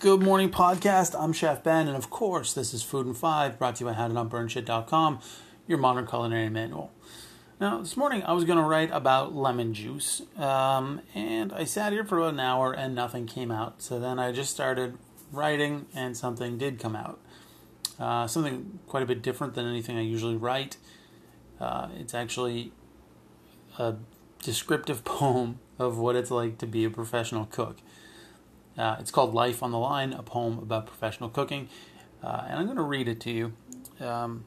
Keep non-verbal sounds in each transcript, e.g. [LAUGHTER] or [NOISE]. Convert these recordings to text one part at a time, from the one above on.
Good morning, podcast. I'm Chef Ben, and of course, this is Food and Five, brought to you by HowToNotBurnShit.com, your modern culinary manual. Now, this morning I was going to write about lemon juice, um, and I sat here for about an hour and nothing came out. So then I just started writing, and something did come out. Uh, something quite a bit different than anything I usually write. Uh, it's actually a descriptive [LAUGHS] poem of what it's like to be a professional cook. Uh, it's called Life on the Line, a poem about professional cooking. Uh, and I'm going to read it to you. Um,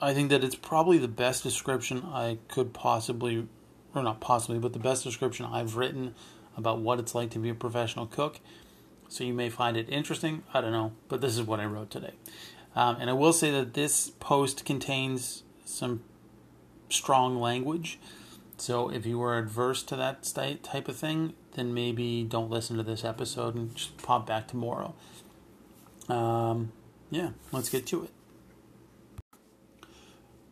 I think that it's probably the best description I could possibly, or not possibly, but the best description I've written about what it's like to be a professional cook. So you may find it interesting. I don't know, but this is what I wrote today. Um, and I will say that this post contains some strong language. So if you were adverse to that type of thing, then maybe don't listen to this episode and just pop back tomorrow. Um, yeah, let's get to it.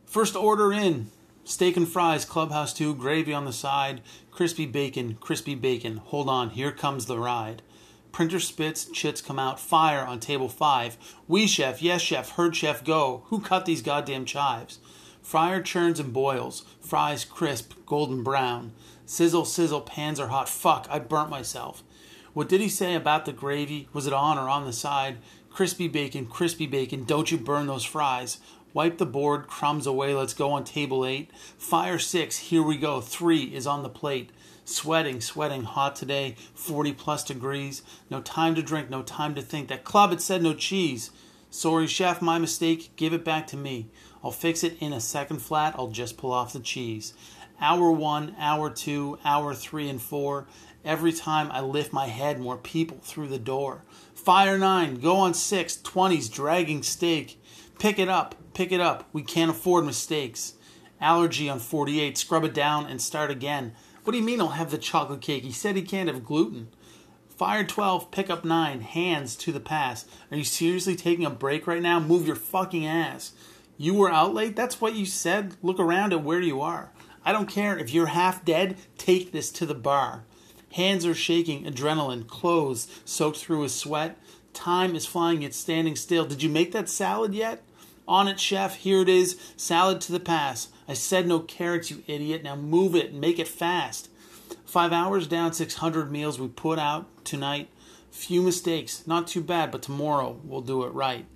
First order in steak and fries, clubhouse 2, gravy on the side, crispy bacon, crispy bacon. Hold on, here comes the ride. Printer spits, chits come out, fire on table 5. We chef, yes chef, heard chef go. Who cut these goddamn chives? Fryer churns and boils, fries crisp, golden brown. Sizzle, sizzle, pans are hot. Fuck, I burnt myself. What did he say about the gravy? Was it on or on the side? Crispy bacon, crispy bacon, don't you burn those fries. Wipe the board, crumbs away, let's go on table eight. Fire six, here we go. Three is on the plate. Sweating, sweating, hot today, 40 plus degrees. No time to drink, no time to think. That club, it said no cheese. Sorry, chef, my mistake. Give it back to me. I'll fix it in a second flat. I'll just pull off the cheese. Hour one, hour two, hour three, and four. Every time I lift my head, more people through the door. Fire nine, go on six, 20s, dragging steak. Pick it up, pick it up. We can't afford mistakes. Allergy on 48, scrub it down and start again. What do you mean I'll have the chocolate cake? He said he can't have gluten. Fire 12, pick up 9, hands to the pass. Are you seriously taking a break right now? Move your fucking ass. You were out late? That's what you said? Look around at where you are. I don't care if you're half dead, take this to the bar. Hands are shaking, adrenaline, clothes soaked through with sweat. Time is flying, it's standing still. Did you make that salad yet? On it, chef. Here it is. Salad to the pass. I said no carrots, you idiot. Now move it and make it fast. Five hours down, 600 meals we put out tonight. Few mistakes. Not too bad, but tomorrow we'll do it right.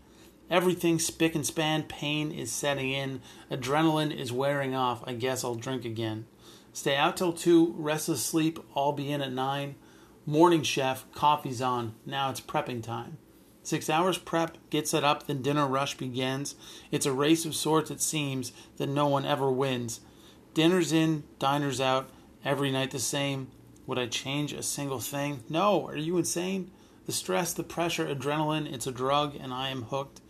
Everything spick and span, pain is setting in, adrenaline is wearing off. I guess I'll drink again. Stay out till 2, restless sleep, I'll be in at 9. Morning chef, coffee's on, now it's prepping time. Six hours prep, get set up, then dinner rush begins. It's a race of sorts, it seems, that no one ever wins. Dinner's in, diner's out, every night the same. Would I change a single thing? No, are you insane? The stress, the pressure, adrenaline, it's a drug, and I am hooked.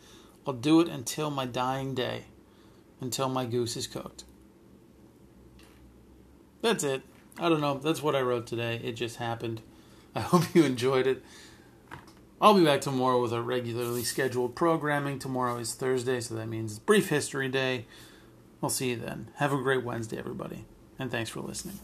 I'll do it until my dying day, until my goose is cooked. That's it. I don't know. That's what I wrote today. It just happened. I [LAUGHS] hope you enjoyed it. I'll be back tomorrow with a regularly scheduled programming. Tomorrow is Thursday, so that means brief history day. We'll see you then. Have a great Wednesday, everybody, and thanks for listening.